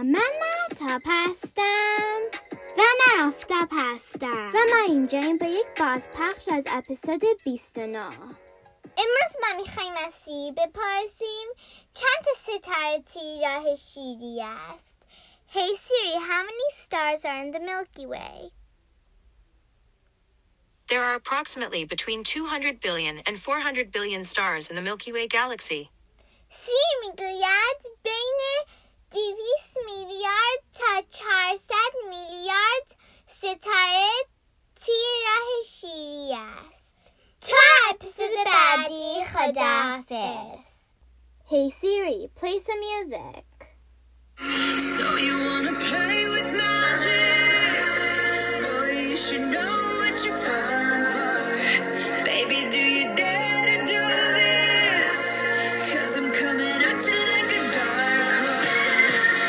من مهتاب هستم و من آفتاب هستم و ما اینجاییم به یک بازپخش از اپیزود 29 امروز ما میخوایم از سیری بپرسیم چند تا ستاره توی راه شیری است Hey Siri, how many stars are in the Milky Way? There are approximately between 200 billion and 400 billion stars in the Milky Way galaxy. سیر میگوید ستاره توی راه شیری است تا اپیزود بعدی خداحافظ Hey Siri, play some music.